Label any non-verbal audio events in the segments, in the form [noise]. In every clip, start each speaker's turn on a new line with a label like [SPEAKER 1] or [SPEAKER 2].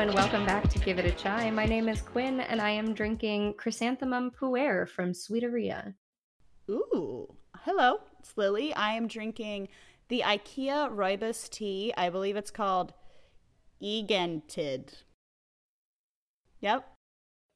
[SPEAKER 1] and welcome back to Give It a Chai. My name is Quinn, and I am drinking Chrysanthemum Puer from Sweeteria.
[SPEAKER 2] Ooh, hello, it's Lily. I am drinking the IKEA Rooibos tea. I believe it's called Egentid. Yep.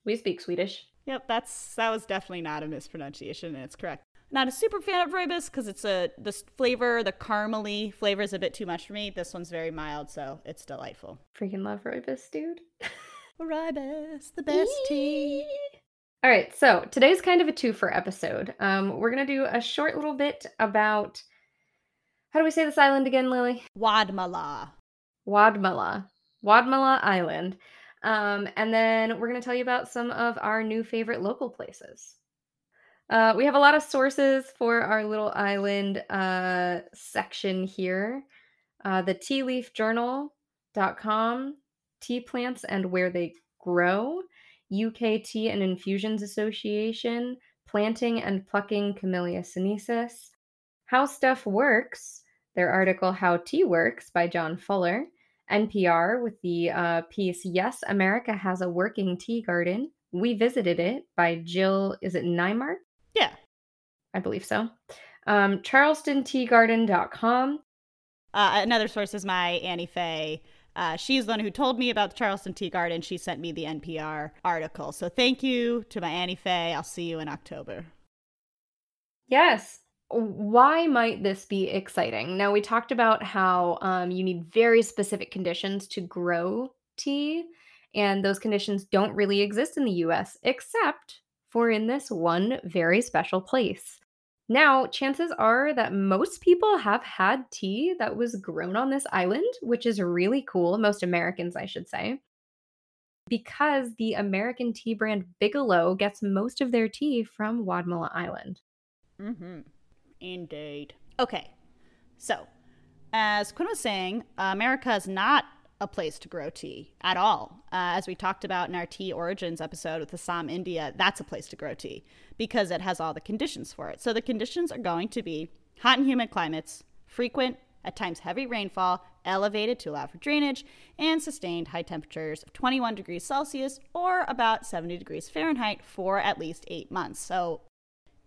[SPEAKER 1] We speak Swedish.
[SPEAKER 2] Yep, that's that was definitely not a mispronunciation, and it's correct. Not a super fan of rooibos because it's a this flavor, the caramely flavor is a bit too much for me. This one's very mild, so it's delightful.
[SPEAKER 1] Freaking love rooibos, dude. [laughs]
[SPEAKER 2] rooibos, the best tea.
[SPEAKER 1] All right, so today's kind of a twofer episode. Um, we're gonna do a short little bit about how do we say this island again, Lily?
[SPEAKER 2] Wadmalaw.
[SPEAKER 1] Wadmalaw. Wadmalaw Island. Um, and then we're going to tell you about some of our new favorite local places. Uh, we have a lot of sources for our little island uh, section here. Uh, the tealeafjournal.com, tea plants and where they grow, UK Tea and Infusions Association, planting and plucking Camellia sinensis, How Stuff Works, their article How Tea Works by John Fuller, NPR with the uh, piece Yes, America Has a Working Tea Garden. We Visited It by Jill, is it Neimark?
[SPEAKER 2] Yeah.
[SPEAKER 1] I believe so. Um, CharlestonTeaGarden.com.
[SPEAKER 2] Uh, another source is my Annie Faye. Uh, she's the one who told me about the Charleston Tea Garden. She sent me the NPR article. So thank you to my Annie Faye. I'll see you in October.
[SPEAKER 1] Yes why might this be exciting? Now, we talked about how um, you need very specific conditions to grow tea, and those conditions don't really exist in the US, except for in this one very special place. Now, chances are that most people have had tea that was grown on this island, which is really cool. Most Americans, I should say. Because the American tea brand Bigelow gets most of their tea from Wadmalaw Island.
[SPEAKER 2] Mm-hmm. Indeed. Okay, so as Quinn was saying, America is not a place to grow tea at all. Uh, as we talked about in our tea origins episode with Assam, India, that's a place to grow tea because it has all the conditions for it. So the conditions are going to be hot and humid climates, frequent, at times heavy rainfall, elevated to allow for drainage, and sustained high temperatures of 21 degrees Celsius or about 70 degrees Fahrenheit for at least eight months. So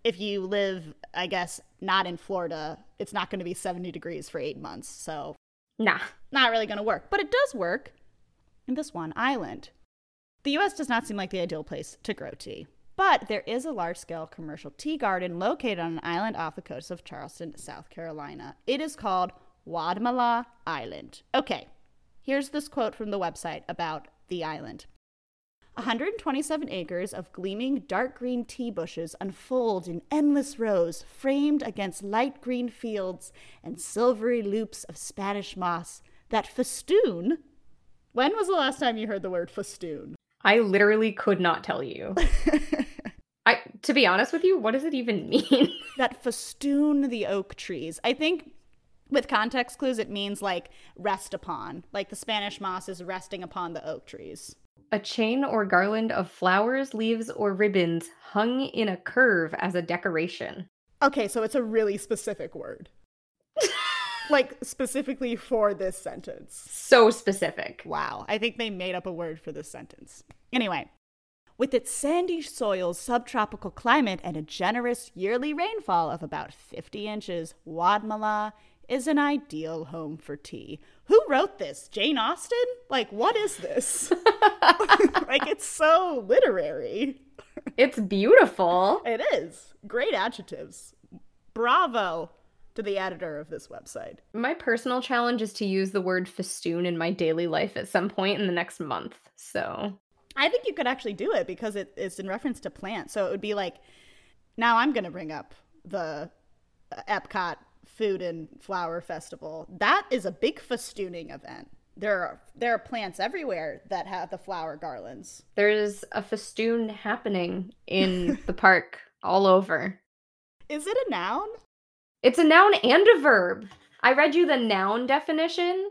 [SPEAKER 2] if you live, I guess, not in Florida, it's not going to be 70 degrees for eight months. So,
[SPEAKER 1] nah,
[SPEAKER 2] not really going to work. But it does work in this one island. The US does not seem like the ideal place to grow tea. But there is a large scale commercial tea garden located on an island off the coast of Charleston, South Carolina. It is called Wadmalaw Island. Okay, here's this quote from the website about the island. 127 acres of gleaming dark green tea bushes unfold in endless rows, framed against light green fields and silvery loops of Spanish moss that festoon. When was the last time you heard the word festoon?
[SPEAKER 1] I literally could not tell you. [laughs] I to be honest with you, what does it even mean? [laughs]
[SPEAKER 2] that festoon the oak trees. I think with context clues it means like rest upon. Like the Spanish moss is resting upon the oak trees
[SPEAKER 1] a chain or garland of flowers, leaves, or ribbons hung in a curve as a decoration.
[SPEAKER 2] Okay, so it's a really specific word. [laughs] like specifically for this sentence.
[SPEAKER 1] So specific.
[SPEAKER 2] Wow. I think they made up a word for this sentence. Anyway, with its sandy soils, subtropical climate, and a generous yearly rainfall of about 50 inches, Wadmalaw is an ideal home for tea. Who wrote this? Jane Austen? Like, what is this? [laughs] like, it's so literary.
[SPEAKER 1] It's beautiful.
[SPEAKER 2] It is. Great adjectives. Bravo to the editor of this website.
[SPEAKER 1] My personal challenge is to use the word festoon in my daily life at some point in the next month. So
[SPEAKER 2] I think you could actually do it because it, it's in reference to plants. So it would be like, now I'm going to bring up the Epcot Food and Flower Festival. That is a big festooning event. There are there are plants everywhere that have the flower garlands.
[SPEAKER 1] There's a festoon happening in [laughs] the park all over.
[SPEAKER 2] Is it a noun?
[SPEAKER 1] It's a noun and a verb. I read you the noun definition.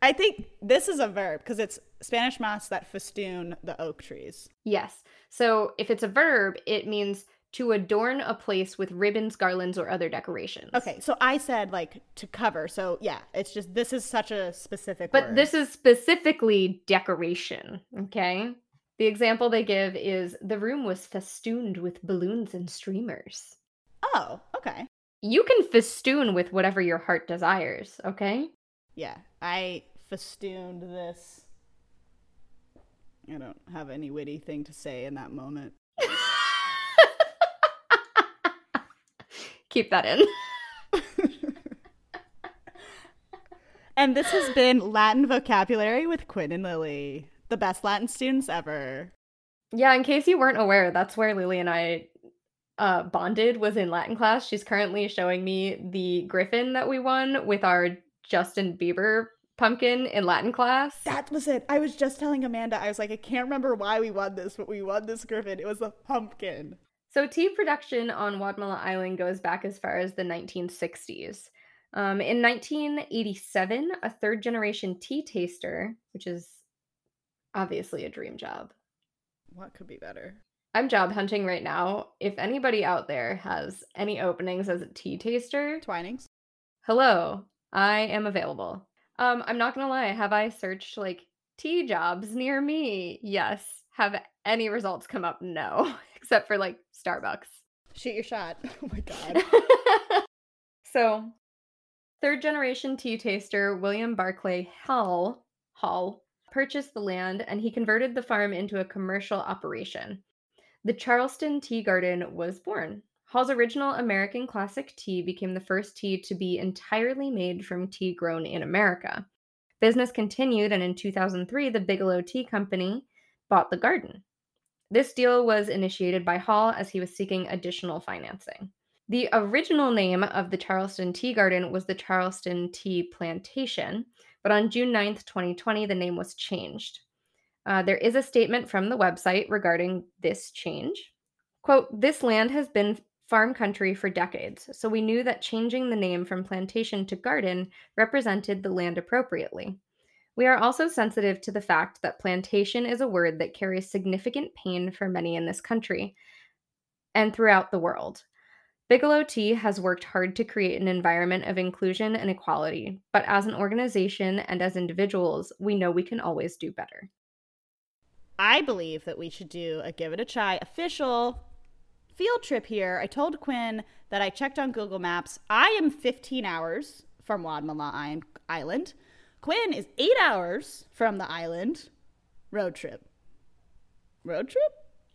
[SPEAKER 2] I think this is a verb because it's Spanish moss that festoon the oak trees.
[SPEAKER 1] Yes. So if it's a verb, it means to adorn a place with ribbons, garlands, or other decorations.
[SPEAKER 2] Okay, so I said like to cover. So yeah, it's just this is such a specific
[SPEAKER 1] But
[SPEAKER 2] word.
[SPEAKER 1] this is specifically decoration, okay? The example they give is the room was festooned with balloons and streamers.
[SPEAKER 2] Oh, okay.
[SPEAKER 1] You can festoon with whatever your heart desires, okay?
[SPEAKER 2] Yeah, I festooned this. I don't have any witty thing to say in that moment.
[SPEAKER 1] Keep that in. [laughs]
[SPEAKER 2] And this has been Latin vocabulary with Quinn and Lily, the best Latin students ever.
[SPEAKER 1] Yeah, in case you weren't aware, that's where Lily and I uh, bonded was in Latin class. She's currently showing me the griffin that we won with our Justin Bieber pumpkin in Latin class.
[SPEAKER 2] That was it. I was just telling Amanda, I was like, I can't remember why we won this, but we won this griffin. It was a pumpkin.
[SPEAKER 1] So tea production on Wadmalaw Island goes back as far as the 1960s. Um, in 1987, a third generation tea taster, which is obviously a dream job.
[SPEAKER 2] What could be better?
[SPEAKER 1] I'm job hunting right now. If anybody out there has any openings as a tea taster,
[SPEAKER 2] Twinings.
[SPEAKER 1] hello, I am available. Um, I'm not gonna lie, have I searched like tea jobs near me? Yes. Have any results come up? No, [laughs] except for like Starbucks.
[SPEAKER 2] Shoot your shot. [laughs] Oh my god. [laughs]
[SPEAKER 1] so, third generation tea taster William Barclay Hall Hall purchased the land and he converted the farm into a commercial operation. The Charleston Tea Garden was born. Hall's original American classic tea became the first tea to be entirely made from tea grown in America. Business continued, and in 2003, the Bigelow Tea Company bought the garden. This deal was initiated by Hall as he was seeking additional financing. The original name of the Charleston Tea Garden was the Charleston Tea Plantation, but on June 9th, 2020, the name was changed. Uh, there is a statement from the website regarding this change. Quote, this land has been farm country for decades, so we knew that changing the name from plantation to garden represented the land appropriately. We are also sensitive to the fact that plantation is a word that carries significant pain for many in this country and throughout the world. Bigelow Tea has worked hard to create an environment of inclusion and equality, but as an organization and as individuals, we know we can always do better.
[SPEAKER 2] I believe that we should do a Give It a Try official field trip here. I told Quinn that I checked on Google Maps. I am 15 hours from Wadmalaw Island. Quinn is eight hours from the island. Road trip. Road trip?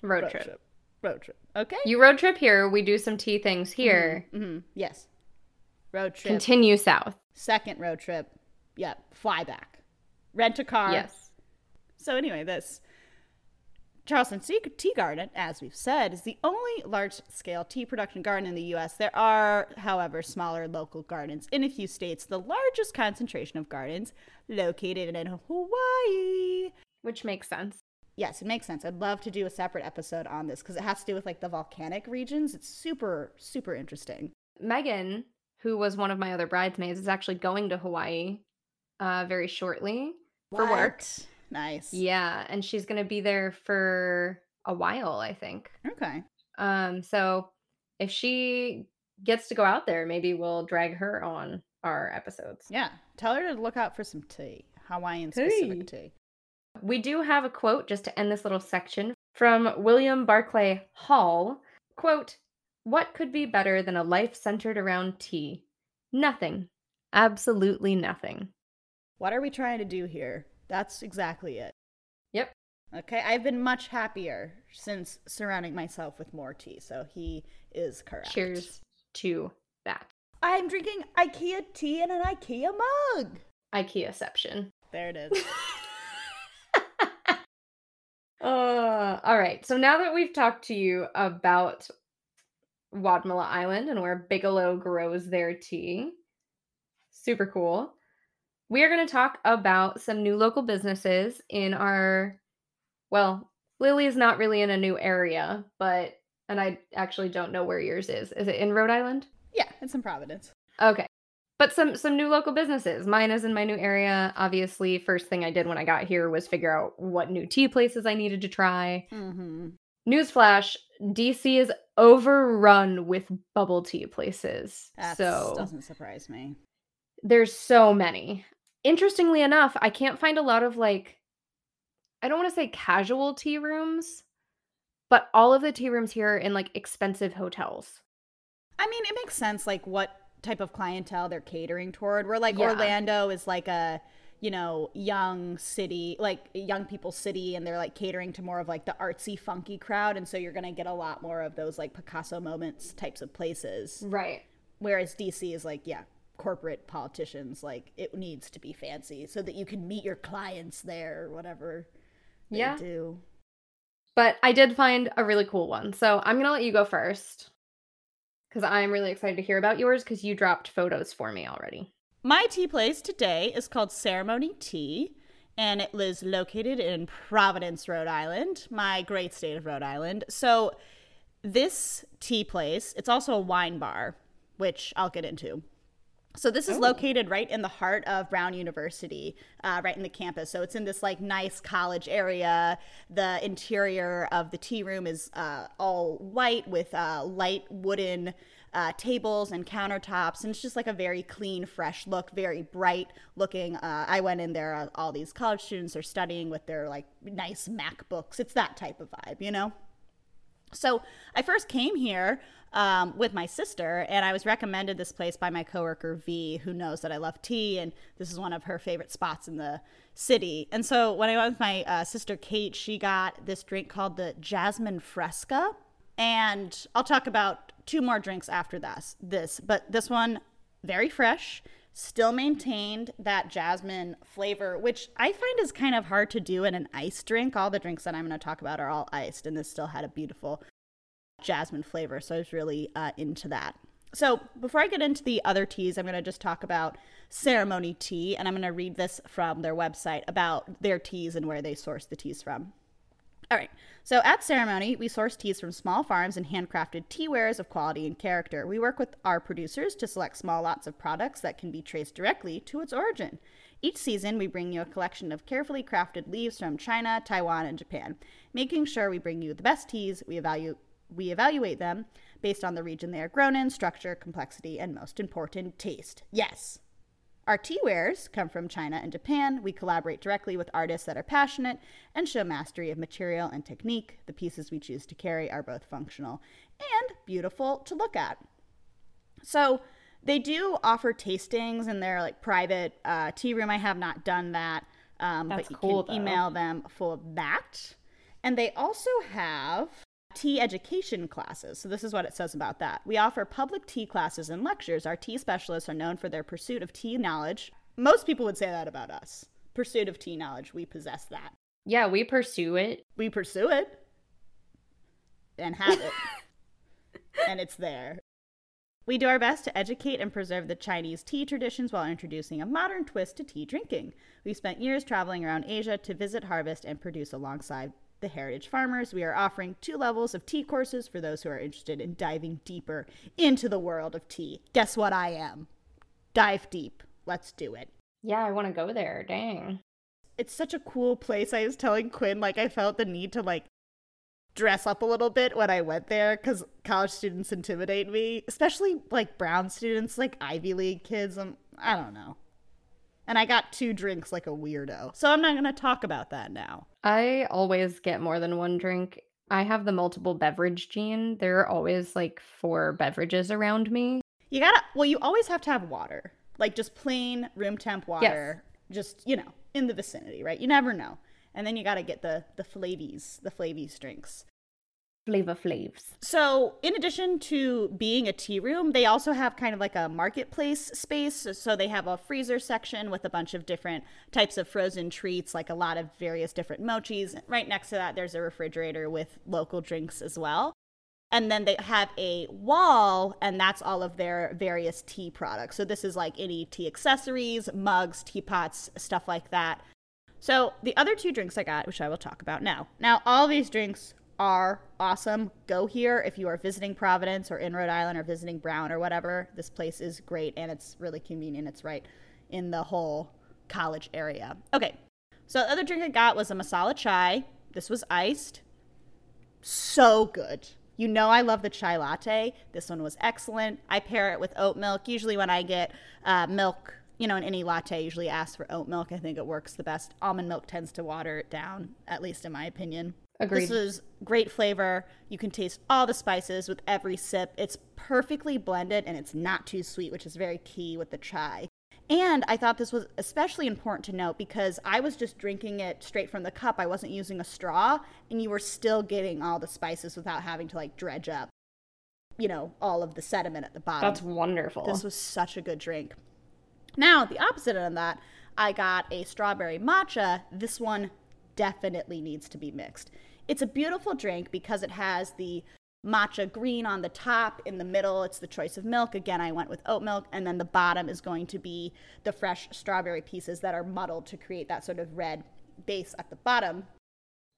[SPEAKER 1] Road, trip.
[SPEAKER 2] Road trip. Okay.
[SPEAKER 1] You road trip here, we do some tea things here.
[SPEAKER 2] hmm Yes. Road trip.
[SPEAKER 1] Continue south.
[SPEAKER 2] Second road trip. Yep. Fly back. Rent a car.
[SPEAKER 1] Yes.
[SPEAKER 2] So anyway, this Charleston Tea Tea Garden, as we've said, is the only large-scale tea production garden in the U.S. There are, however, smaller local gardens in a few states. The largest concentration of gardens located in Hawaii.
[SPEAKER 1] Which makes sense.
[SPEAKER 2] Yes, it makes sense. I'd love to do a separate episode on this because it has to do with like the volcanic regions. It's super, super interesting.
[SPEAKER 1] Megan, who was one of my other bridesmaids, is actually going to Hawaii uh, very shortly for work.
[SPEAKER 2] Nice.
[SPEAKER 1] Yeah, and she's going to be there for a while, I think.
[SPEAKER 2] Okay.
[SPEAKER 1] Um, so if she gets to go out there, maybe we'll drag her on our episodes.
[SPEAKER 2] Yeah. Tell her to look out for some tea, Hawaiian specific tea.
[SPEAKER 1] We do have a quote just to end this little section from William Barclay Hall. Quote, What could be better than a life centered around tea? Nothing. Absolutely nothing.
[SPEAKER 2] What are we trying to do here? That's exactly it.
[SPEAKER 1] Yep.
[SPEAKER 2] Okay, I've been much happier since surrounding myself with more tea, so he is correct.
[SPEAKER 1] Cheers to that.
[SPEAKER 2] I'm drinking IKEA tea in an IKEA mug.
[SPEAKER 1] IKEAception.
[SPEAKER 2] There it is. [laughs]
[SPEAKER 1] Uh, all right. So now that we've talked to you about Wadmalaw Island and where Bigelow grows their tea, super cool. We are going to talk about some new local businesses in our, well, Lily is not really in a new area, but, and I actually don't know where yours is. Is it in Rhode Island?
[SPEAKER 2] yeah, it's in Providence.
[SPEAKER 1] Okay. But some some new local businesses. Mine is in my new area. Obviously, first thing I did when I got here was figure out what new tea places I needed to try.
[SPEAKER 2] Mm-hmm.
[SPEAKER 1] Newsflash, DC is overrun with bubble tea places.
[SPEAKER 2] That
[SPEAKER 1] so
[SPEAKER 2] doesn't surprise me.
[SPEAKER 1] there's so many. Interestingly enough, I can't find a lot of like I don't want to say casual tea rooms, but all of the tea rooms here are in like expensive hotels.
[SPEAKER 2] I mean, it makes sense like what type of clientele they're catering toward. Where like
[SPEAKER 1] Yeah.
[SPEAKER 2] Orlando is like a you know young city, like young people city, and they're like catering to more of like the artsy, funky crowd, and so you're gonna get a lot more of those like Picasso moments types of places.
[SPEAKER 1] Right.
[SPEAKER 2] Whereas DC is like yeah. Corporate politicians, like it needs to be fancy so that you can meet your clients there or whatever they
[SPEAKER 1] Yeah.
[SPEAKER 2] do.
[SPEAKER 1] But I did find a really cool one. So I'm going to let you go first cuz I'm really excited to hear about yours cuz you dropped photos for me already.
[SPEAKER 2] My tea place today is called Ceremony Tea, and it is located in Providence, Rhode Island, my great state of Rhode Island. So, this tea place, it's also a wine bar, which I'll get into. So this is
[SPEAKER 1] Oh.
[SPEAKER 2] located right in the heart of Brown University, uh, right in the campus. So it's in this like nice college area. The interior of the tea room is uh, all white with uh, light wooden uh, tables and countertops, and it's just like a very clean, fresh look, very bright looking. Uh, I went in there, uh, all these college students are studying with their like nice MacBooks. It's that type of vibe, you know. So I first came here um, with my sister, and I was recommended this place by my coworker V, who knows that I love tea, and this is one of her favorite spots in the city. And so when I went with my uh, sister Kate, she got this drink called the Jasmine Fresca, and I'll talk about two more drinks after this. This, but this one very fresh. Still maintained that jasmine flavor, which I find is kind of hard to do in an iced drink. All the drinks that I'm going to talk about are all iced, and this still had a beautiful jasmine flavor. So I was really uh, into that. So before I get into the other teas, I'm going to just talk about Ceremony Tea, and I'm going to read this from their website about their teas and where they source the teas from. All right. So at Ceremony, we source teas from small farms and handcrafted tea wares of quality and character. We work with our producers to select small lots of products that can be traced directly to its origin. Each season, we bring you a collection of carefully crafted leaves from China, Taiwan, and Japan, making sure we bring you the best teas. We evaluate we evaluate them based on the region they are grown in, structure, complexity, and most important, taste. Yes. Our tea wares come from China and Japan. We collaborate directly with artists that are passionate and show mastery of material and technique. The pieces we choose to carry are both functional and beautiful to look at. So, they do offer tastings in their like private uh, tea room. I have not done that, um, but you
[SPEAKER 1] cool,
[SPEAKER 2] can
[SPEAKER 1] though.
[SPEAKER 2] email them for that. And they also have tea education classes. So, this is what it says about that. We offer public tea classes and lectures. Our tea specialists are known for their pursuit of tea knowledge. Most people would say that about us. Pursuit of tea knowledge. We possess that.
[SPEAKER 1] Yeah, we pursue it.
[SPEAKER 2] We pursue it and have it. [laughs] and it's there. We do our best to educate and preserve the Chinese tea traditions while introducing a modern twist to tea drinking. We spent years traveling around Asia to visit, harvest, and produce alongside the heritage farmers. We are offering two levels of tea courses for those who are interested in diving deeper into the world of tea. Guess what I am? Dive deep. Let's do it.
[SPEAKER 1] Yeah, I want to go there. Dang.
[SPEAKER 2] it's such a cool place. I was telling Quinn, like, I felt the need to, like, dress up a little bit when I went there because college students intimidate me, especially, like, brown students, like Ivy League kids. Um, I don't know. And I got two drinks like a weirdo. So I'm not going to talk about that now.
[SPEAKER 1] I always get more than one drink. I have the multiple beverage gene. There are always like four beverages around me.
[SPEAKER 2] You gotta, well, you always have to have water, like just plain room temp water, yes. just, you know, in the vicinity, right? You never know. And then you gotta get the, the flavies, the flavies drinks.
[SPEAKER 1] Flavor Flaves.
[SPEAKER 2] So, in addition to being a tea room, they also have kind of like a marketplace space. So- So, they have a freezer section with a bunch of different types of frozen treats, like a lot of various different mochis. Right next to that, there's a refrigerator with local drinks as well. And then they have a wall, and that's all of their various tea products. So, this is like any tea accessories, mugs, teapots, stuff like that. So the other two drinks I got, which I will talk about now. Now, all these drinks are awesome. Go here if you are visiting Providence or in Rhode Island or visiting Brown or whatever. This place is great and it's really convenient. It's right in the whole college area. Okay, so the other drink I got was a masala chai. This was iced. So good. You know, I love the chai latte. This one was excellent. I pair it with oat milk. Usually, when I get uh, milk, you know, in any latte, I usually ask for oat milk. I think it works the best. Almond milk tends to water it down, at least in my opinion.
[SPEAKER 1] Agreed.
[SPEAKER 2] This is great flavor. You can taste all the spices with every sip. It's perfectly blended and it's not too sweet, which is very key with the chai. And I thought this was especially important to note because I was just drinking it straight from the cup. I wasn't using a straw, and you were still getting all the spices without having to like dredge up, you know, all of the sediment at the bottom.
[SPEAKER 1] That's wonderful.
[SPEAKER 2] This was such a good drink. Now, the opposite of that, I got a strawberry matcha. This one definitely needs to be mixed. It's a beautiful drink because it has the matcha green on the top. In the middle, it's the choice of milk. Again, I went with oat milk. And then the bottom is going to be the fresh strawberry pieces that are muddled to create that sort of red base at the bottom.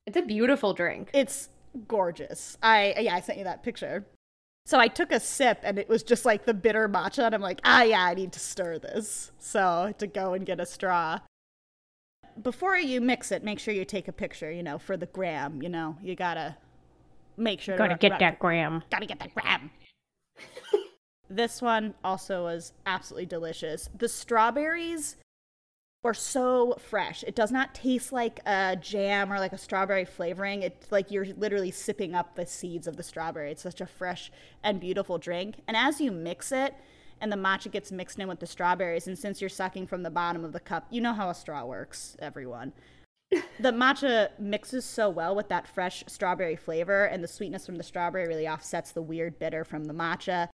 [SPEAKER 1] It's a beautiful drink.
[SPEAKER 2] It's gorgeous. I yeah, I sent you that picture. So I took a sip and it was just like the bitter matcha and I'm like, "Ah yeah, I need to stir this." So, to go and get a straw. Before you mix it, make sure you take a picture, you know, for the gram, you know. You got to make sure
[SPEAKER 1] Gotta
[SPEAKER 2] to
[SPEAKER 1] get that gram.
[SPEAKER 2] Gotta get that gram. [laughs] this one also was absolutely delicious. The strawberries were so fresh. It does not taste like a jam or like a strawberry flavoring. It's like you're literally sipping up the seeds of the strawberry. It's such a fresh and beautiful drink. And as you mix it, and the matcha gets mixed in with the strawberries, and since you're sucking from the bottom of the cup, you know how a straw works, everyone. [laughs] The matcha mixes so well with that fresh strawberry flavor and the sweetness from the strawberry really offsets the weird bitter from the matcha.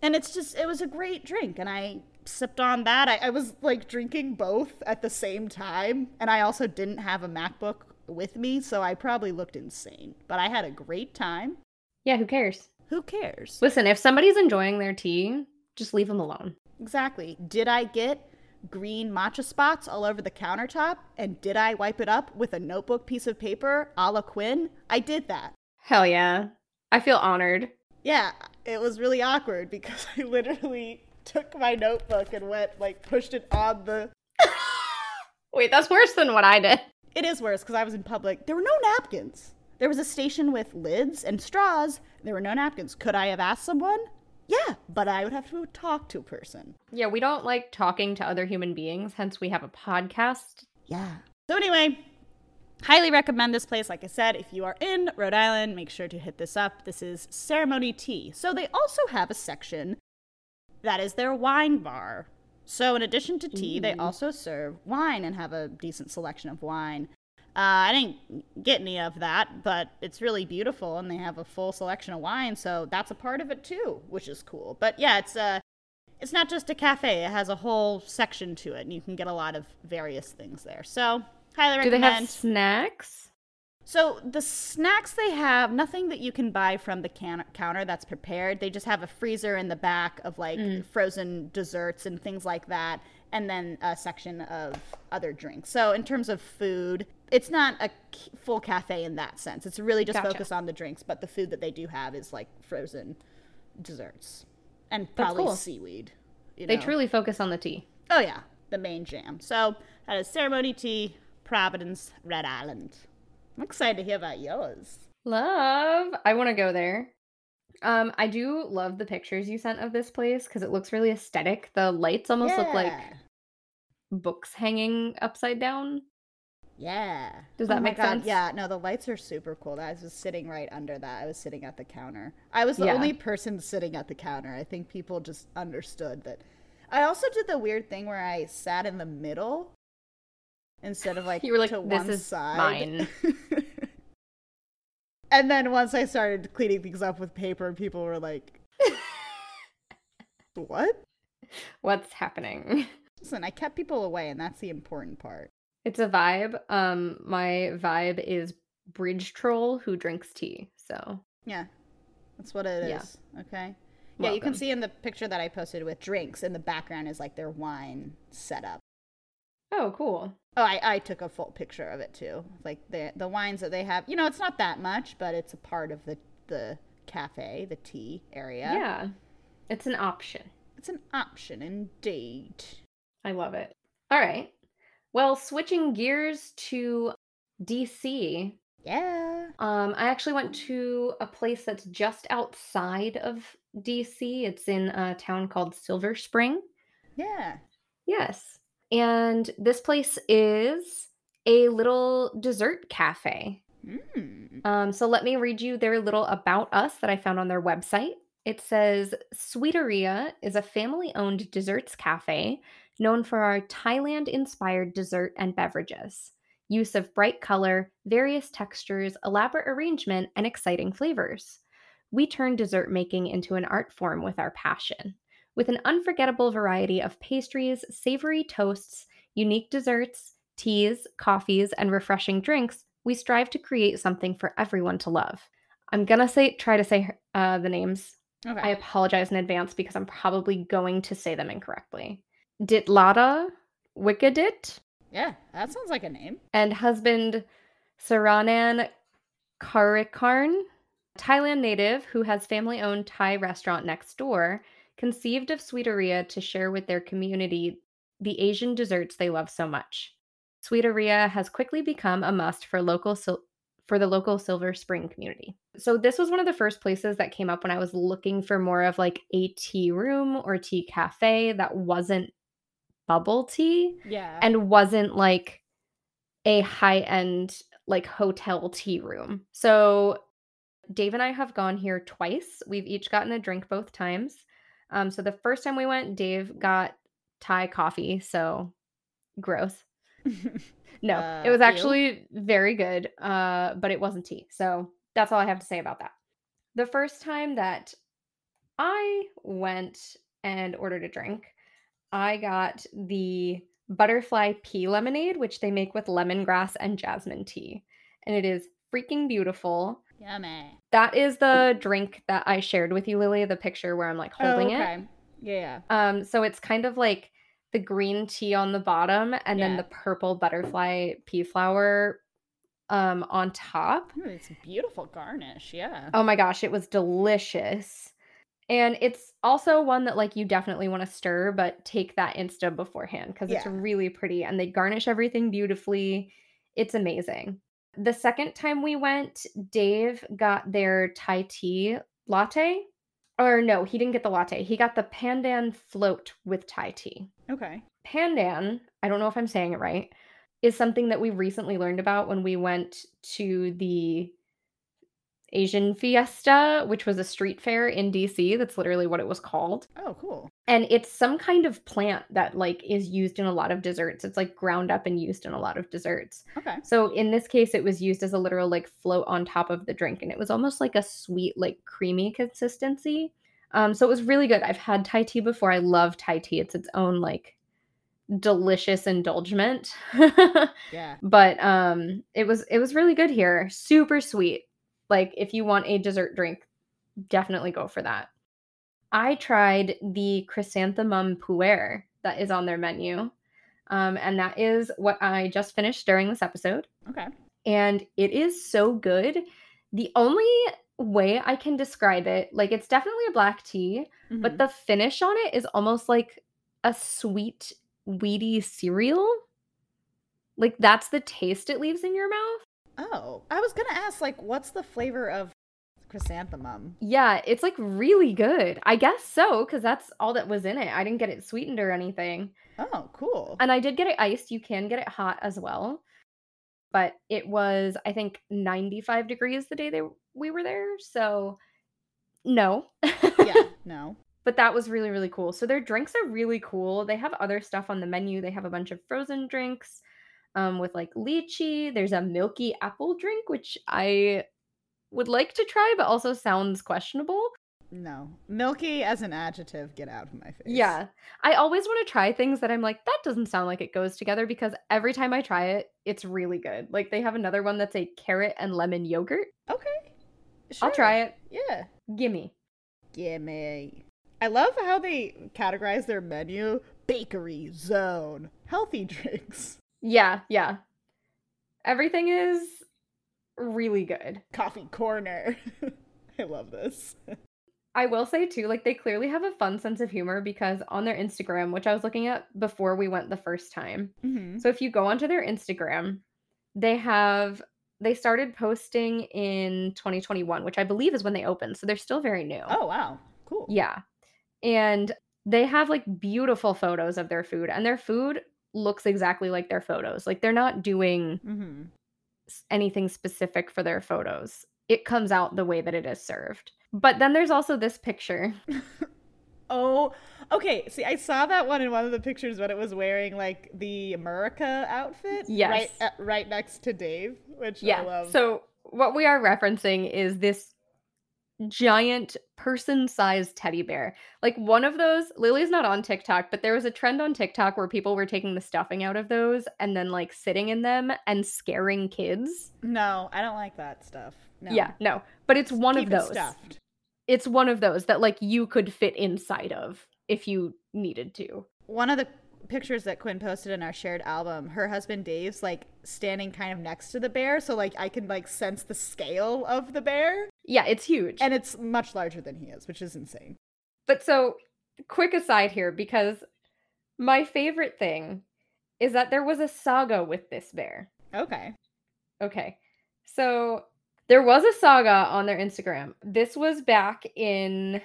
[SPEAKER 2] And it's just it was a great drink and i sipped on that. I, I was like drinking both at the same time and i also didn't have a macbook with me so i probably looked insane but i had a great time.
[SPEAKER 1] Yeah, who cares?
[SPEAKER 2] who cares?
[SPEAKER 1] Listen, if somebody's enjoying their tea, just leave them alone.
[SPEAKER 2] exactly did i get green matcha spots all over the countertop and did i wipe it up with a notebook piece of paper a la quinn i did that
[SPEAKER 1] Hell yeah. I feel honored.
[SPEAKER 2] Yeah, it was really awkward because [laughs] I literally took my notebook and went like pushed it on the. [laughs]
[SPEAKER 1] Wait, that's worse than what I did.
[SPEAKER 2] It is worse because I was in public. There were no napkins. There was a station with lids and straws. There were no napkins. Could I have asked someone? Yeah, but I would have to talk to a person.
[SPEAKER 1] Yeah, we don't like talking to other human beings, hence we have a podcast.
[SPEAKER 2] Yeah. So anyway, highly recommend this place. Like I said, if you are in Rhode Island, make sure to hit this up. This is Ceremony Tea. So they also have a section that is their wine bar. So in addition to tea, they
[SPEAKER 1] mm.
[SPEAKER 2] also serve wine and have a decent selection of wine. Uh, I didn't get any of that, but it's really beautiful, and they have a full selection of wine, so that's a part of it too, which is cool. But yeah, it's a it's not just a cafe; it has a whole section to it, and you can get a lot of various things there. So highly recommend.
[SPEAKER 1] Do they have snacks?
[SPEAKER 2] So the snacks they have, nothing that you can buy from the can- counter that's prepared. They just have a freezer in the back of like
[SPEAKER 1] Mm.
[SPEAKER 2] frozen desserts and things like that, and then a section of other drinks. So in terms of food, it's not a full cafe in that sense. It's really just
[SPEAKER 1] Gotcha.
[SPEAKER 2] focused on the drinks, but the food that they do have is like frozen desserts and probably
[SPEAKER 1] cool.
[SPEAKER 2] seaweed. You
[SPEAKER 1] They
[SPEAKER 2] know?
[SPEAKER 1] truly focus on the tea.
[SPEAKER 2] Oh yeah, the main jam. So that is Ceremony Tea, Providence, Rhode Island. I'm excited to hear about yours.
[SPEAKER 1] Love. I want to go there. Um, I do love the pictures you sent of this place because it looks really aesthetic. The lights almost look like books hanging upside down.
[SPEAKER 2] Yeah.
[SPEAKER 1] Does that
[SPEAKER 2] Oh
[SPEAKER 1] make sense?
[SPEAKER 2] Yeah, no, the lights are super cool. I was just sitting right under that. I was sitting at the counter. I was the
[SPEAKER 1] Yeah.
[SPEAKER 2] only person sitting at the counter. I think people just understood that. I also did the weird thing where I sat in the middle instead of like
[SPEAKER 1] You were like,
[SPEAKER 2] to
[SPEAKER 1] "This
[SPEAKER 2] one
[SPEAKER 1] is
[SPEAKER 2] side.
[SPEAKER 1] mine." [laughs]
[SPEAKER 2] and then once I started cleaning things up with paper, people were like, [laughs] "What?"
[SPEAKER 1] What's happening?
[SPEAKER 2] Listen, I kept people away, and that's the important part.
[SPEAKER 1] It's a vibe. Um, my vibe is bridge troll who drinks tea. So
[SPEAKER 2] Yeah, that's what it is.
[SPEAKER 1] Yeah.
[SPEAKER 2] Okay. Yeah, you can see in the picture that I posted with drinks in the background is like their wine setup.
[SPEAKER 1] Oh, cool.
[SPEAKER 2] Oh, I, I took a full picture of it too. Like the the wines that they have, you know, it's not that much, but it's a part of the the cafe, the tea area.
[SPEAKER 1] Yeah. It's an option.
[SPEAKER 2] it's an option indeed.
[SPEAKER 1] I love it. All right. Well, switching gears to DC.
[SPEAKER 2] Yeah.
[SPEAKER 1] Um, I actually went to a place that's just outside of DC. It's in a town called Silver Spring.
[SPEAKER 2] Yeah.
[SPEAKER 1] Yes. And this place is a little dessert cafe.
[SPEAKER 2] Mm.
[SPEAKER 1] Um, so let me read you their little about us that I found on their website. It says Sweeteria is a family owned desserts cafe known for our Thailand inspired dessert and beverages, use of bright color, various textures, elaborate arrangement, and exciting flavors. We turn dessert making into an art form with our passion. With an unforgettable variety of pastries, savory toasts, unique desserts, teas, coffees, and refreshing drinks, we strive to create something for everyone to love. I'm gonna say try to say uh, the names.
[SPEAKER 2] Okay.
[SPEAKER 1] I apologize in advance because I'm probably going to say them incorrectly. Ditlada Wikadit
[SPEAKER 2] yeah, that sounds like a name.
[SPEAKER 1] and husband Saranan Karikarn, Thailand native who has family owned Thai restaurant next door, conceived of Sweeteria to share with their community the Asian desserts they love so much. Sweeteria has quickly become a must for local sil- for the local Silver Spring community. So this was one of the first places that came up when I was looking for more of like a tea room or tea cafe that wasn't bubble tea
[SPEAKER 2] Yeah.
[SPEAKER 1] and wasn't like a high end like hotel tea room. So Dave and I have gone here twice. We've each gotten a drink both times. Um, so the first time we went, Dave got Thai coffee. So gross. [laughs] No,
[SPEAKER 2] Uh,
[SPEAKER 1] it was
[SPEAKER 2] ew.
[SPEAKER 1] actually very good, uh, but it wasn't tea. So that's all I have to say about that. The first time that I went and ordered a drink, I got the butterfly pea lemonade, which they make with lemongrass and jasmine tea. And it is freaking beautiful.
[SPEAKER 2] Yummy.
[SPEAKER 1] That is the drink that I shared with you, Lily, the picture where I'm like holding
[SPEAKER 2] oh,
[SPEAKER 1] it.
[SPEAKER 2] okay. Yeah.
[SPEAKER 1] Um, so it's kind of like the green tea on the bottom and then the purple butterfly pea flower um on top.
[SPEAKER 2] Ooh, it's beautiful garnish. Yeah.
[SPEAKER 1] Oh my gosh, it was delicious. And it's also one that like you definitely want to stir, but take that insta beforehand because it's really pretty and they garnish everything beautifully. It's amazing. The second time we went, Dave got their Thai tea latte. Or no, he didn't get the latte. He got the pandan float with Thai tea.
[SPEAKER 2] Okay.
[SPEAKER 1] Pandan, I don't know if I'm saying it right, is something that we recently learned about when we went to the Asian Fiesta, which was a street fair in DC. That's literally what it was called.
[SPEAKER 2] Oh, cool.
[SPEAKER 1] And it's some kind of plant that like is used in a lot of desserts. It's like ground up and used in a lot of desserts.
[SPEAKER 2] Okay.
[SPEAKER 1] So in this case it was used as a literal like float on top of the drink and it was almost like a sweet like creamy consistency. Um so it was really good. I've had Thai tea before. I love Thai tea. It's its own like delicious indulgement. [laughs]
[SPEAKER 2] Yeah.
[SPEAKER 1] but um it was it was really good here. Super sweet. Like if you want a dessert drink, definitely go for that. I tried the chrysanthemum puer that is on their menu. Um, and that is what I just finished during this episode
[SPEAKER 2] Okay.
[SPEAKER 1] and it is so good. The only way I can describe it, like it's definitely a black tea, but
[SPEAKER 2] Mhm.
[SPEAKER 1] the finish on it is almost like a sweet, weedy cereal. Like that's the taste it leaves in your mouth.
[SPEAKER 2] Oh, I was gonna ask, like, what's the flavor of chrysanthemum?
[SPEAKER 1] Yeah, it's like really good. I guess so, because that's all that was in it. I didn't get it sweetened or anything.
[SPEAKER 2] Oh, cool.
[SPEAKER 1] And I did get it iced. You can get it hot as well. But it was, I think, 95 degrees the day they we were there. So no.
[SPEAKER 2] yeah. [laughs] No.
[SPEAKER 1] but that was really, really cool. So their drinks are really cool. They have other stuff on the menu. They have a bunch of frozen drinks um, with like lychee. There's a milky apple drink, which I would like to try, but also sounds questionable.
[SPEAKER 2] No. Milky as an adjective. Get out of my face.
[SPEAKER 1] Yeah. I always want to try things that I'm like, that doesn't sound like it goes together because every time I try it, it's really good. Like they have another one that's a carrot and lemon yogurt.
[SPEAKER 2] Okay. Sure.
[SPEAKER 1] I'll try it.
[SPEAKER 2] Yeah.
[SPEAKER 1] Gimme.
[SPEAKER 2] Gimme. I love how they categorize their menu bakery, zone, healthy [laughs] drinks,
[SPEAKER 1] Yeah, yeah. Everything is really good.
[SPEAKER 2] coffee corner. [laughs] I love this.
[SPEAKER 1] I will say too, like they clearly have a fun sense of humor because on their Instagram, which I was looking at before we went the first time.
[SPEAKER 2] Mm-hmm.
[SPEAKER 1] So if you go onto their Instagram, they have they started posting in 2021, which I believe is when they opened. So they're still very new.
[SPEAKER 2] Oh, wow. Cool.
[SPEAKER 1] Yeah. And they have like beautiful photos of their food, and their food looks exactly like their photos. Like they're not doing
[SPEAKER 2] Mm-hmm.
[SPEAKER 1] anything specific for their photos. It comes out the way that it is served. But then there's also this picture. [laughs]
[SPEAKER 2] Oh, okay. See, I saw that one in one of the pictures when it was wearing like the America outfit.
[SPEAKER 1] Yes.
[SPEAKER 2] Right, uh, right next to Dave, which I love.
[SPEAKER 1] So what we are referencing is this giant person-sized teddy bear. Like one of those, Lily's not on TikTok, but there was a trend on TikTok where people were taking the stuffing out of those and then like sitting in them and scaring kids.
[SPEAKER 2] no, I don't like that stuff. No.
[SPEAKER 1] Yeah, no. But it's one of
[SPEAKER 2] it
[SPEAKER 1] those.
[SPEAKER 2] stuffed.
[SPEAKER 1] It's one of those that like you could fit inside of if you needed to.
[SPEAKER 2] One of the pictures that Quinn posted in our shared album, her husband Dave's like standing kind of next to the bear, so like I can like sense the scale of the bear,
[SPEAKER 1] Yeah, it's huge.
[SPEAKER 2] and it's much larger than he is, which is insane.
[SPEAKER 1] But so, quick aside here, because my favorite thing is that there was a saga with this bear.
[SPEAKER 2] Okay.
[SPEAKER 1] Okay. So, there was a saga on their Instagram. This was back in.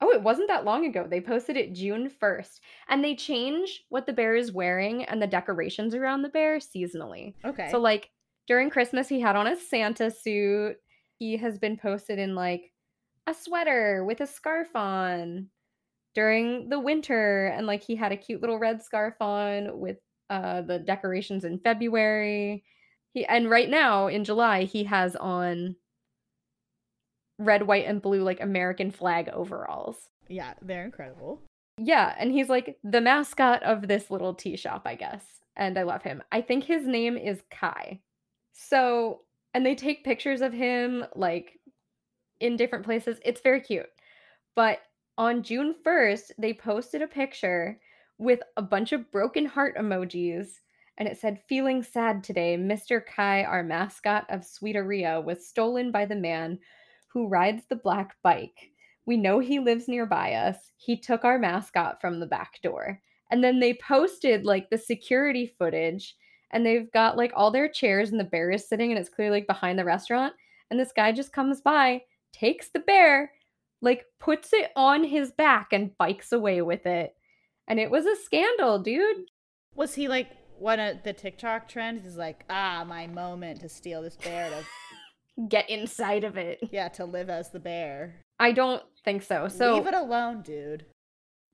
[SPEAKER 1] Oh, it wasn't that long ago. They posted it June 1st. And they change what the bear is wearing and the decorations around the bear seasonally.
[SPEAKER 2] Okay.
[SPEAKER 1] So, like, during Christmas, he had on a Santa suit. He has been posted in, like, a sweater with a scarf on during the winter. And, like, he had a cute little red scarf on with uh, the decorations in February. He, and right now, in July, he has on red, white, and blue, like, American flag overalls.
[SPEAKER 2] yeah, they're incredible.
[SPEAKER 1] Yeah, and he's like the mascot of this little tea shop, I guess. And I love him. I think his name is Kai. So, and they take pictures of him like in different places. It's very cute. But on June 1st, they posted a picture with a bunch of broken heart emojis. And it said, Feeling sad today, Mr. Kai, our mascot of Sweeteria, was stolen by the man who rides the black bike. We know he lives nearby us. He took our mascot from the back door. And then they posted like the security footage and they've got like all their chairs and the bear is sitting and it's clearly like behind the restaurant. And this guy just comes by, takes the bear, like puts it on his back and bikes away with it. And it was a scandal, dude.
[SPEAKER 2] Was he like one of the TikTok trends? Is like, ah, my moment to steal this bear to [laughs]
[SPEAKER 1] Get inside of it.
[SPEAKER 2] yeah to live as the bear.
[SPEAKER 1] I don't think so. So
[SPEAKER 2] leave it alone, dude.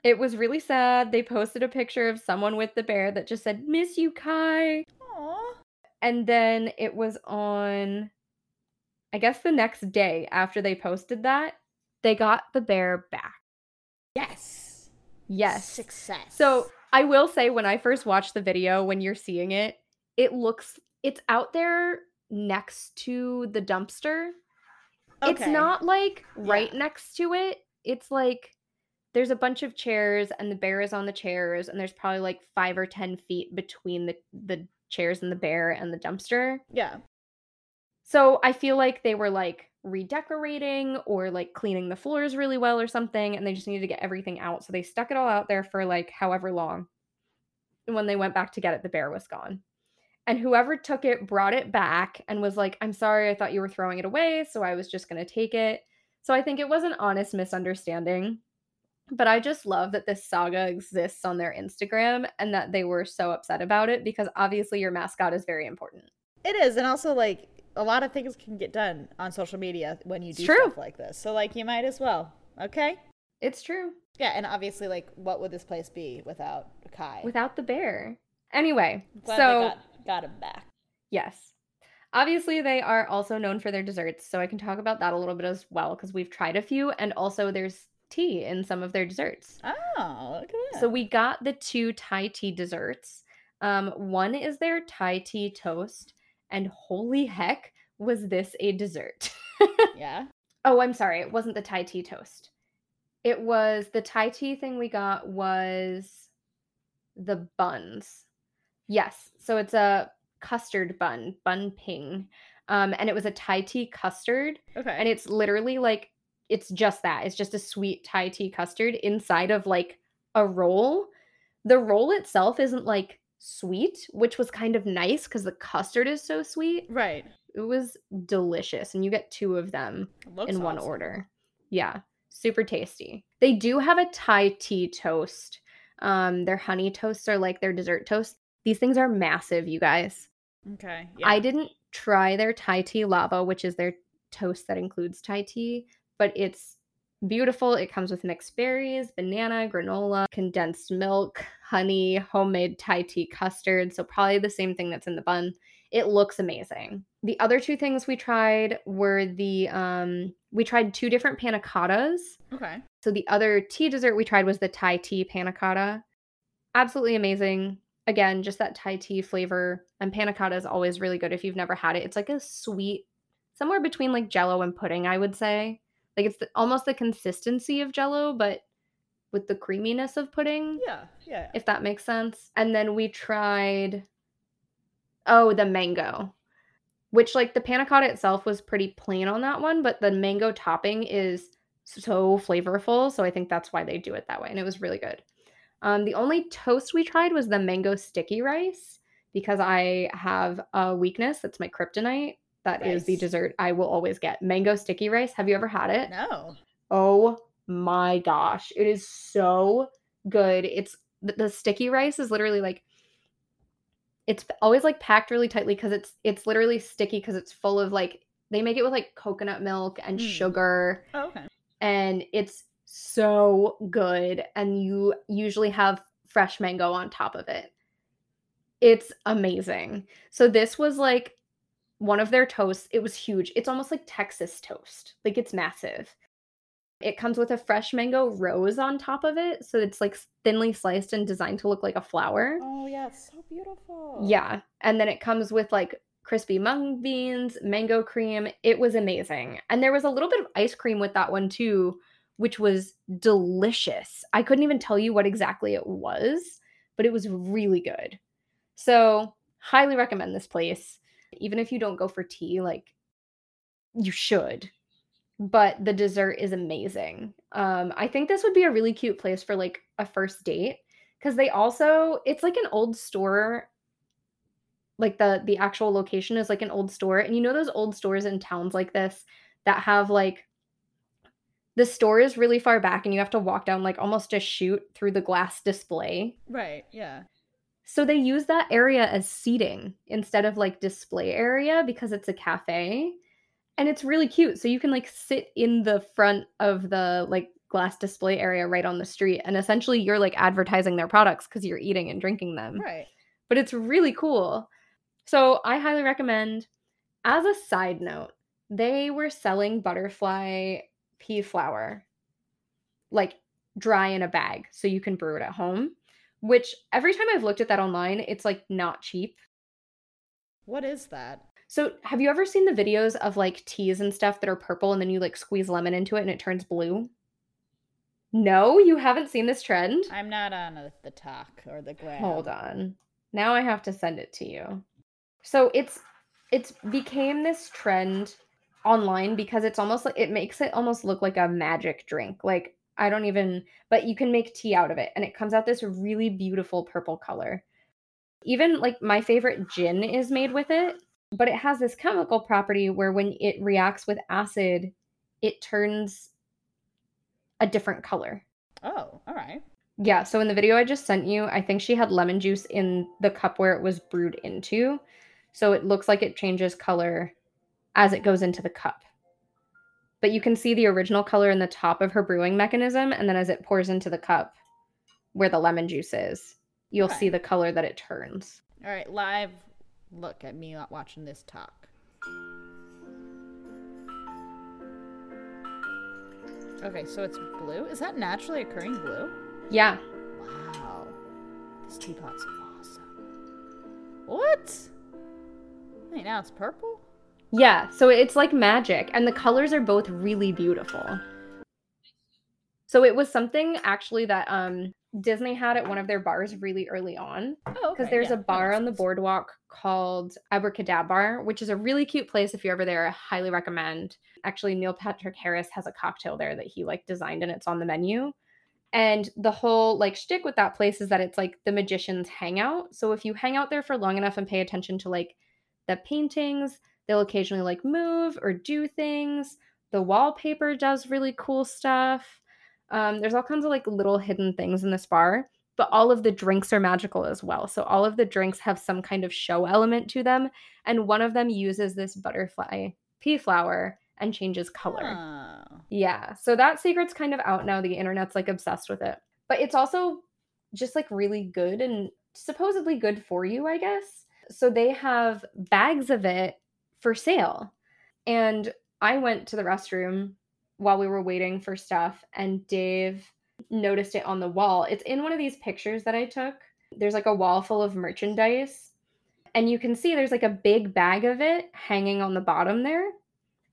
[SPEAKER 1] It was really sad. They posted a picture of someone with the bear that just said, Miss you, Kai.
[SPEAKER 2] Aw.
[SPEAKER 1] And then it was on, I guess the next day after they posted that, they got the bear back.
[SPEAKER 2] Yes.
[SPEAKER 1] Yes.
[SPEAKER 2] Success.
[SPEAKER 1] So I will say, when I first watched the video, when you're seeing it, it looks, it's out there next to the dumpster.
[SPEAKER 2] Okay.
[SPEAKER 1] It's not like right
[SPEAKER 2] Yeah.
[SPEAKER 1] next to it. It's like there's a bunch of chairs and the bear is on the chairs, and there's probably like five or 10 feet between the, the chairs and the bear and the dumpster.
[SPEAKER 2] Yeah.
[SPEAKER 1] So I feel like they were like redecorating or like cleaning the floors really well or something, and they just needed to get everything out. So they stuck it all out there for like however long. And when they went back to get it, the bear was gone. And whoever took it brought it back and was like, I'm sorry, I thought you were throwing it away. So I was just going to take it. So I think it was an honest misunderstanding. But I just love that this saga exists on their Instagram and that they were so upset about it because obviously your mascot is very important.
[SPEAKER 2] It is, and also like a lot of things can get done on social media when you do stuff like this. So like you might as well. Okay.
[SPEAKER 1] It's true.
[SPEAKER 2] Yeah, and obviously, like, what would this place be without Kai?
[SPEAKER 1] without the bear. Anyway,
[SPEAKER 2] Glad
[SPEAKER 1] so
[SPEAKER 2] got, got him back.
[SPEAKER 1] yes. Obviously, they are also known for their desserts, so I can talk about that a little bit as well because we've tried a few, and also there's tea in some of their desserts.
[SPEAKER 2] Oh, look at that.
[SPEAKER 1] So we got the two Thai tea desserts. Um, one is their Thai tea toast, and holy heck, was this a dessert? [laughs]
[SPEAKER 2] yeah.
[SPEAKER 1] Oh, I'm sorry. It wasn't the Thai tea toast. It was the Thai tea thing we got was the buns. Yes. So it's a custard bun, bun ping. Um, and it was a Thai tea custard.
[SPEAKER 2] Okay.
[SPEAKER 1] And it's literally like, it's just that. It's just a sweet Thai tea custard inside of like a roll. The roll itself isn't like sweet, which was kind of nice because the custard is so sweet
[SPEAKER 2] right.
[SPEAKER 1] It was delicious. And you get two of them in one order. Yeah, super tasty. They do have a Thai tea toast. Um, their honey toasts are like their dessert toast. These things are massive, you guys.
[SPEAKER 2] Okay. Yeah.
[SPEAKER 1] I didn't try their Thai tea lava, which is their toast that includes Thai tea, but it's beautiful. It comes with mixed berries, banana, granola, condensed milk, honey, homemade Thai tea custard. So, probably the same thing that's in the bun. It looks amazing. The other two things we tried were the, um, we tried two different panna cottas.
[SPEAKER 2] Okay.
[SPEAKER 1] So, the other tea dessert we tried was the Thai tea panna cotta. Absolutely amazing. Again, just that Thai tea flavor. And panna cotta is always really good if you've never had it. It's like a sweet, somewhere between like jello and pudding, I would say. Like it's the, almost the consistency of jello, but with the creaminess of pudding,
[SPEAKER 2] Yeah. Yeah.
[SPEAKER 1] if that makes sense. And then we tried, oh, the mango, which like the panna cotta itself was pretty plain on that one, but the mango topping is so flavorful. So I think that's why they do it that way. And it was really good. Um, the only toast we tried was the mango sticky rice because I have a weakness. That's my kryptonite. That is the dessert I will always get. Mango sticky rice. Have you ever had it?
[SPEAKER 2] No.
[SPEAKER 1] Oh my gosh. It is so good. It's the, the sticky rice is literally like it's always like packed really tightly because it's it's literally sticky because it's full of like they make it with like coconut milk and
[SPEAKER 2] Mm.
[SPEAKER 1] sugar
[SPEAKER 2] Oh, okay.
[SPEAKER 1] and it's so good and you usually have fresh mango on top of it it's amazing so this was like one of their toasts it was huge it's almost like texas toast like it's massive it comes with a fresh mango rose on top of it so it's like thinly sliced and designed to look like a flower
[SPEAKER 2] Oh yeah, it's so beautiful.
[SPEAKER 1] yeah. And then it comes with like crispy mung beans, mango cream. It was amazing. And there was a little bit of ice cream with that one too, which was delicious. I couldn't even tell you what exactly it was, but it was really good. So, highly recommend this place. Even if you don't go for tea, like you should. But the dessert is amazing. Um, I think this would be a really cute place for like a first date because they also it's like an old store like the the actual location is like an old store and you know those old stores in towns like this that have like the store is really far back and you have to walk down like almost a chute through the glass display
[SPEAKER 2] Right. Yeah.
[SPEAKER 1] So they use that area as seating instead of like display area because it's a cafe and it's really cute so you can like sit in the front of the like glass display area right on the street and essentially you're like advertising their products because you're eating and drinking them
[SPEAKER 2] Right.
[SPEAKER 1] but it's really cool. So I highly recommend. As a side note, they were selling butterfly pea flower like dry in a bag so you can brew it at home, which every time I've looked at that online, it's like not cheap.
[SPEAKER 2] What is that?
[SPEAKER 1] So have you ever seen the videos of like teas and stuff that are purple and then you like squeeze lemon into it and it turns blue? No, you haven't seen this trend?
[SPEAKER 2] I'm not on a, the Tok or the gram.
[SPEAKER 1] Hold on. Now I have to send it to you. So it's it's became this trend online because it's almost like it makes it almost look like a magic drink. Like I don't even but you can make tea out of it and it comes out this really beautiful purple color. Even like my favorite gin is made with it, but it has this chemical property where when it reacts with acid, it turns a different color.
[SPEAKER 2] Oh, all right.
[SPEAKER 1] Yeah, so in the video I just sent you, I think she had lemon juice in the cup where it was brewed into. So it looks like it changes color as it goes into the cup. But you can see the original color in the top of her brewing mechanism, and then as it pours into the cup where the lemon juice is, you'll
[SPEAKER 2] Okay.
[SPEAKER 1] see the color that it turns.
[SPEAKER 2] All right. Live look at me not watching this talk. Okay, so it's blue. Is that naturally occurring blue?
[SPEAKER 1] Yeah,
[SPEAKER 2] Wow. This teapot's awesome. What? Wait, now it's purple?
[SPEAKER 1] Yeah, so it's like magic, and the colors are both really beautiful. So it was something actually that um Disney had at one of their bars really early on
[SPEAKER 2] Oh,
[SPEAKER 1] because
[SPEAKER 2] okay,
[SPEAKER 1] there's
[SPEAKER 2] yeah,
[SPEAKER 1] a bar on the boardwalk called Abracadabra, which is a really cute place. If you're ever there, I highly recommend. Actually, Neil Patrick Harris has a cocktail there that he like designed, and it's on the menu. And the whole like shtick with that place is that it's like the magician's hangout. So if you hang out there for long enough and pay attention to like the paintings, They'll occasionally like move or do things. The wallpaper does really cool stuff. Um, there's all kinds of like little hidden things in this bar, but all of the drinks are magical as well. So all of the drinks have some kind of show element to them, and one of them uses this butterfly pea flower and changes color.
[SPEAKER 2] Oh.
[SPEAKER 1] Yeah. So that secret's kind of out now. The internet's like obsessed with it. But it's also just like really good and supposedly good for you, I guess. So they have bags of it for sale. And I went to the restroom while we were waiting for stuff, and Dave noticed it on the wall. It's in one of these pictures that I took. There's like a wall full of merchandise, and you can see there's like a big bag of it hanging on the bottom there.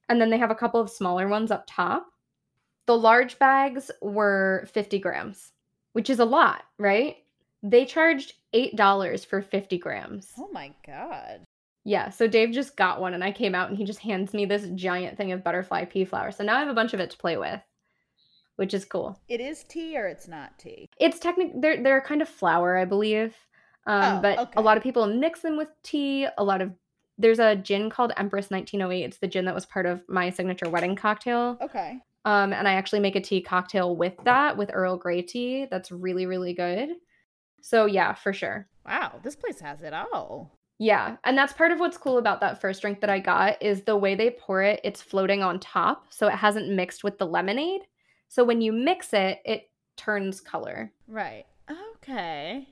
[SPEAKER 1] And then they have a couple of smaller ones up top. The large bags were 50 grams, which is a lot, right? They charged $8 for 50 grams.
[SPEAKER 2] Oh my god.
[SPEAKER 1] Yeah, so Dave just got one and I came out and he just hands me this giant thing of butterfly pea flower. So now I have a bunch of it to play with, which is cool.
[SPEAKER 2] It is tea or it's not tea?
[SPEAKER 1] It's technically they're they're kind of flower, I believe. Um,
[SPEAKER 2] Oh,
[SPEAKER 1] but
[SPEAKER 2] okay.
[SPEAKER 1] a lot of people mix them with tea. A lot of there's a gin called Empress 1908. It's the gin that was part of my signature wedding cocktail.
[SPEAKER 2] Okay.
[SPEAKER 1] Um, and I actually make a tea cocktail with that, with Earl Grey tea. That's really, really good. So yeah, for sure.
[SPEAKER 2] Wow, this place has it all.
[SPEAKER 1] Yeah, and that's part of what's cool about that first drink that I got is the way they pour it, it's floating on top, so it hasn't mixed with the lemonade. So when you mix it, it turns color.
[SPEAKER 2] Right. Okay.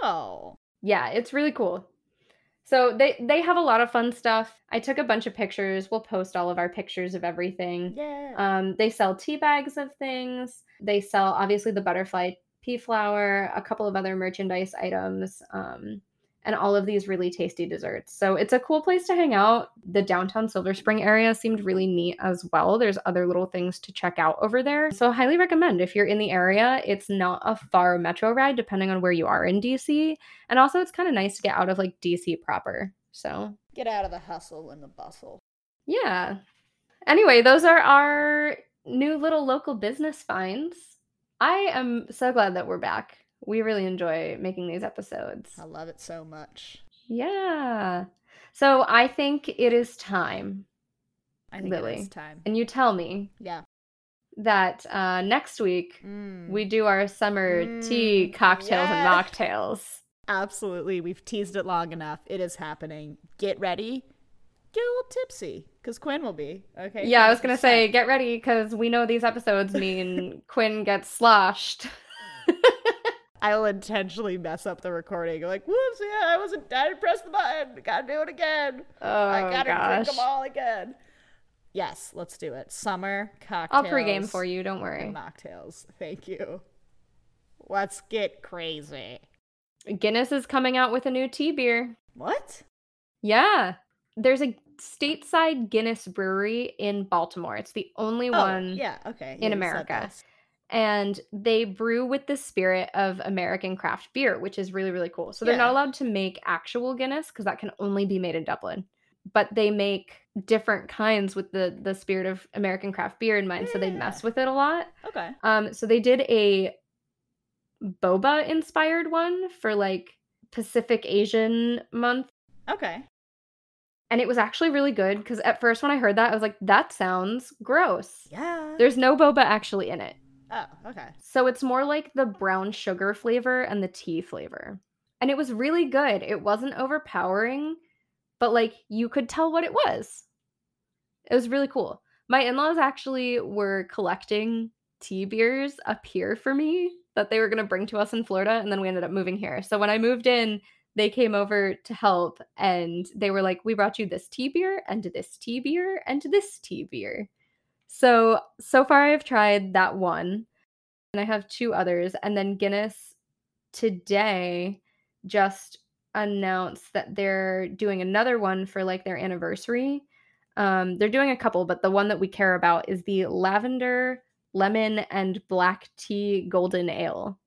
[SPEAKER 2] Cool.
[SPEAKER 1] Yeah, it's really cool. So they they have a lot of fun stuff. I took a bunch of pictures. We'll post all of our pictures of everything.
[SPEAKER 2] Yeah.
[SPEAKER 1] Um, they sell tea bags of things. They sell obviously the butterfly pea flower, a couple of other merchandise items, um, and all of these really tasty desserts. So it's a cool place to hang out. The downtown Silver Spring area seemed really neat as well. There's other little things to check out over there. So highly recommend if you're in the area. It's not a far metro ride depending on where you are in DC. And also it's kind of nice to get out of like DC proper. So
[SPEAKER 2] Get out of the hustle and the bustle.
[SPEAKER 1] yeah. Anyway, those are our new little local business finds. I am so glad that we're back. We really enjoy making these episodes.
[SPEAKER 2] I love it so much.
[SPEAKER 1] Yeah. So I think it is time,
[SPEAKER 2] I think
[SPEAKER 1] Lily.
[SPEAKER 2] it is time.
[SPEAKER 1] and you tell me
[SPEAKER 2] Yeah.
[SPEAKER 1] that uh, next week
[SPEAKER 2] Mm.
[SPEAKER 1] we do our summer tea
[SPEAKER 2] Mm,
[SPEAKER 1] cocktails and mocktails.
[SPEAKER 2] Absolutely. We've teased it long enough. It is happening. Get ready. Get a little tipsy because Quinn will be. Okay.
[SPEAKER 1] Yeah, I was gonna say, get ready because we know these episodes mean [laughs] Quinn gets sloshed.
[SPEAKER 2] I'll intentionally mess up the recording. Like, whoops, yeah, I wasn't. I didn't press the button. Gotta do it again.
[SPEAKER 1] Oh
[SPEAKER 2] I gotta drink them all again. Yes, let's do it. Summer
[SPEAKER 1] I'll pregame for you. Don't worry.
[SPEAKER 2] Mocktails. Thank you. Let's get crazy.
[SPEAKER 1] Guinness is coming out with a new tea beer.
[SPEAKER 2] What?
[SPEAKER 1] Yeah. There's a stateside Guinness brewery in Baltimore. It's the only
[SPEAKER 2] Oh,
[SPEAKER 1] one.
[SPEAKER 2] yeah, okay.
[SPEAKER 1] in
[SPEAKER 2] yeah,
[SPEAKER 1] America. And they brew with the spirit of American craft beer, which is really, really cool. So they're not allowed to make actual Guinness because that can only be made in Dublin. But they make different kinds with the the spirit of American craft beer in mind. So they mess with it a lot.
[SPEAKER 2] Okay.
[SPEAKER 1] Um, so they did a boba inspired one for like Pacific Asian month.
[SPEAKER 2] Okay.
[SPEAKER 1] And it was actually really good because at first when I heard that, I was like, that sounds gross.
[SPEAKER 2] Yeah.
[SPEAKER 1] There's no boba actually in it.
[SPEAKER 2] Oh, okay.
[SPEAKER 1] So it's more like the brown sugar flavor and the tea flavor. And it was really good. It wasn't overpowering, but like you could tell what it was. It was really cool. My in laws actually were collecting tea beers up here for me that they were going to bring to us in Florida. And then we ended up moving here. So when I moved in, they came over to help and they were like, We brought you this tea beer and this tea beer and this tea beer. So, so far I've tried that one and I have two others. And then Guinness today just announced that they're doing another one for like their anniversary. Um, they're doing a couple, but the one that we care about is the lavender, lemon, and black tea golden ale.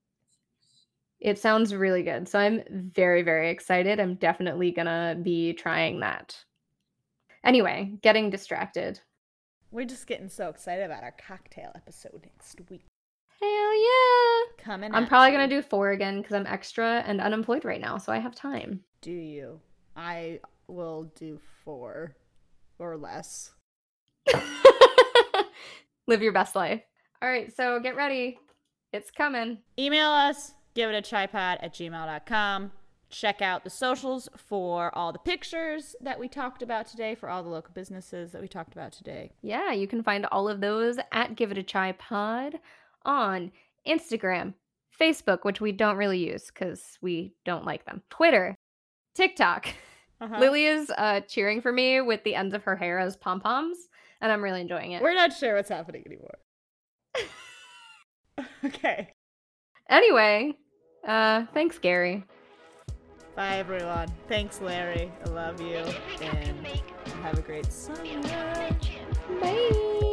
[SPEAKER 1] It sounds really good. So I'm very, very excited. I'm definitely gonna be trying that. Anyway, getting distracted.
[SPEAKER 2] We're just getting so excited about our cocktail episode next week.
[SPEAKER 1] Hell yeah!
[SPEAKER 2] Coming.
[SPEAKER 1] I'm probably
[SPEAKER 2] you.
[SPEAKER 1] gonna do four again because I'm extra and unemployed right now, so I have time.
[SPEAKER 2] Do you? I will do four or less. [laughs]
[SPEAKER 1] Live your best life. All right, so get ready. It's coming.
[SPEAKER 2] Email us, give it a tripod at gmail.com. Check out the socials for all the pictures that we talked about today, for all the local businesses that we talked about today.
[SPEAKER 1] Yeah, you can find all of those at Give It a Try Pod on Instagram, Facebook, which we don't really use because we don't like them, Twitter, TikTok.
[SPEAKER 2] Uh-huh.
[SPEAKER 1] Lily is uh, cheering for me with the ends of her hair as pom poms, and I'm really enjoying it.
[SPEAKER 2] We're not sure what's happening anymore. [laughs] [laughs] okay.
[SPEAKER 1] Anyway, uh, thanks, Gary.
[SPEAKER 2] Bye, everyone. Thanks, Larry. I love you. And have a great summer.
[SPEAKER 1] Bye.
[SPEAKER 2] Bye.